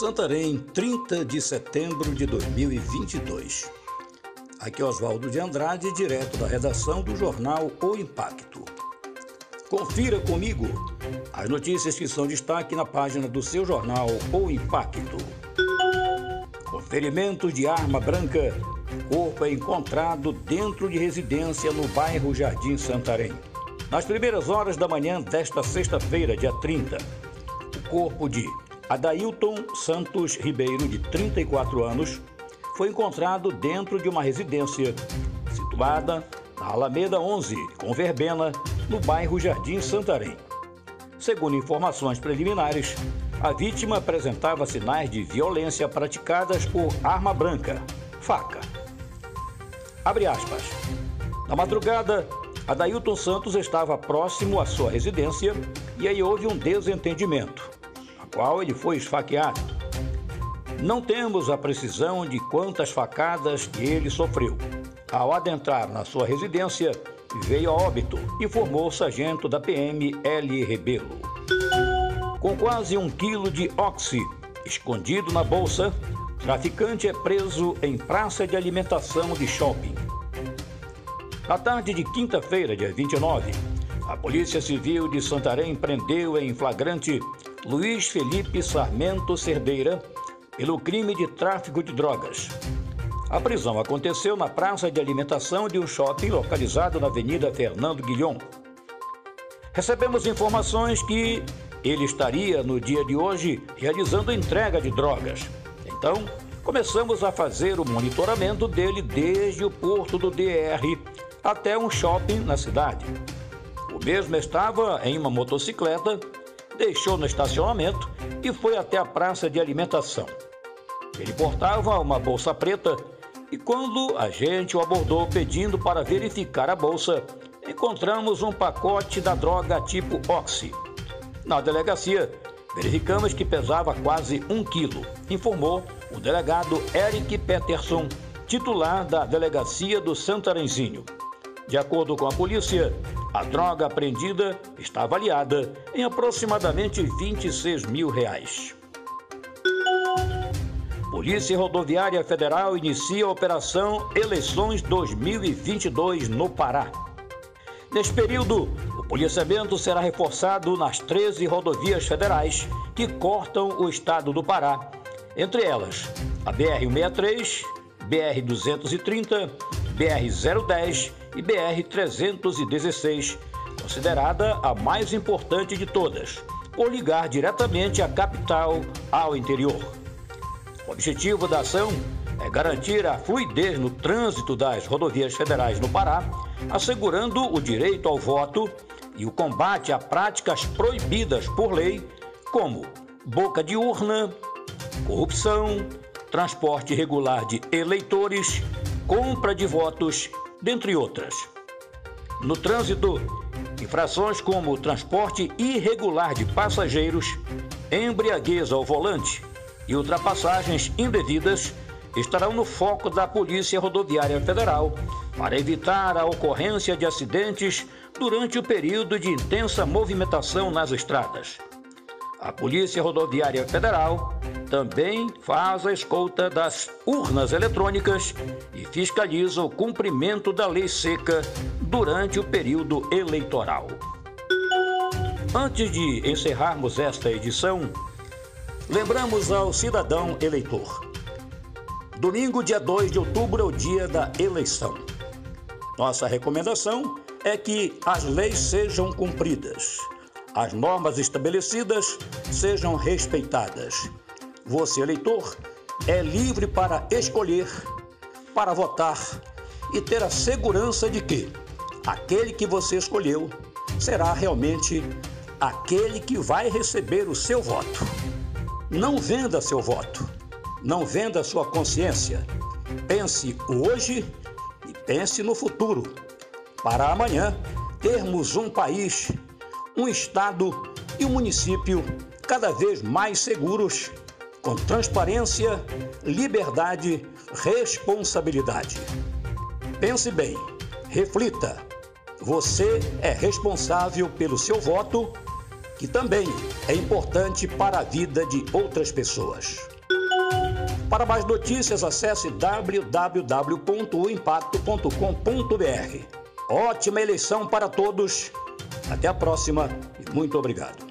Santarém, 30 de setembro de 2022. Aqui é Oswaldo de Andrade, direto da redação do jornal O Impacto. Confira comigo as notícias que são destaque na página do seu jornal O Impacto. Conferimento de arma branca. Corpo é encontrado dentro de residência no bairro Jardim Santarém. Nas primeiras horas da manhã desta sexta-feira, dia 30, o corpo de Adailton Santos Ribeiro, de 34 anos, foi encontrado dentro de uma residência situada na Alameda 11, com verbena, no bairro Jardim Santarém. Segundo informações preliminares, a vítima apresentava sinais de violência praticadas por arma branca, faca. Abre aspas. Na madrugada, Adailton Santos estava próximo à sua residência e aí houve um desentendimento qual ele foi esfaqueado. Não temos a precisão de quantas facadas ele sofreu. Ao adentrar na sua residência, veio a óbito, informou o sargento da PM L. Rebelo. Com quase um quilo de oxi escondido na bolsa, traficante é preso em praça de alimentação de shopping. Na tarde de quinta-feira, dia 29, a Polícia Civil de Santarém prendeu em flagrante Luiz Felipe Sarmento Cerdeira pelo crime de tráfico de drogas. A prisão aconteceu na praça de alimentação de um shopping localizado na Avenida Fernando Guilhom. Recebemos informações que ele estaria no dia de hoje realizando entrega de drogas. Então, começamos a fazer o monitoramento dele desde o porto do DR até um shopping na cidade. Mesmo estava em uma motocicleta deixou no estacionamento e foi até a praça de alimentação. Ele portava uma bolsa preta e quando a gente o abordou pedindo para verificar a bolsa, encontramos um pacote da droga tipo Oxy. Na delegacia, verificamos que pesava quase um quilo, informou o delegado Eric Peterson, titular da delegacia do Santarenzinho. De acordo com a polícia, a droga apreendida está avaliada em aproximadamente 26 mil reais. Polícia Rodoviária Federal inicia a Operação Eleições 2022 no Pará. Neste período, o policiamento será reforçado nas 13 rodovias federais que cortam o estado do Pará, entre elas a BR-163, BR-230, BR-010 e BR-316, considerada a mais importante de todas, por ligar diretamente a capital ao interior. O objetivo da ação é garantir a fluidez no trânsito das rodovias federais no Pará, assegurando o direito ao voto e o combate a práticas proibidas por lei, como boca de urna, corrupção, transporte irregular de eleitores, compra de votos dentre outras. No trânsito, infrações como transporte irregular de passageiros, embriaguez ao volante e ultrapassagens indevidas estarão no foco da Polícia Rodoviária Federal para evitar a ocorrência de acidentes durante o período de intensa movimentação nas estradas. A Polícia Rodoviária Federal também faz a escolta das urnas eletrônicas e fiscaliza o cumprimento da lei seca durante o período eleitoral. Antes de encerrarmos esta edição, lembramos ao cidadão eleitor. Domingo, dia 2 de outubro, é o dia da eleição. Nossa recomendação é que as leis sejam cumpridas as normas estabelecidas sejam respeitadas. Você, eleitor, é livre para escolher, para votar e ter a segurança de que aquele que você escolheu será realmente aquele que vai receber o seu voto. Não venda seu voto, não venda sua consciência. Pense hoje e pense no futuro, para amanhã termos um país um Estado e um município cada vez mais seguros, com transparência, liberdade, responsabilidade. Pense bem, reflita. Você é responsável pelo seu voto que também é importante para a vida de outras pessoas. Para mais notícias, acesse www.impacto.com.br. Ótima eleição para todos. Até a próxima e muito obrigado.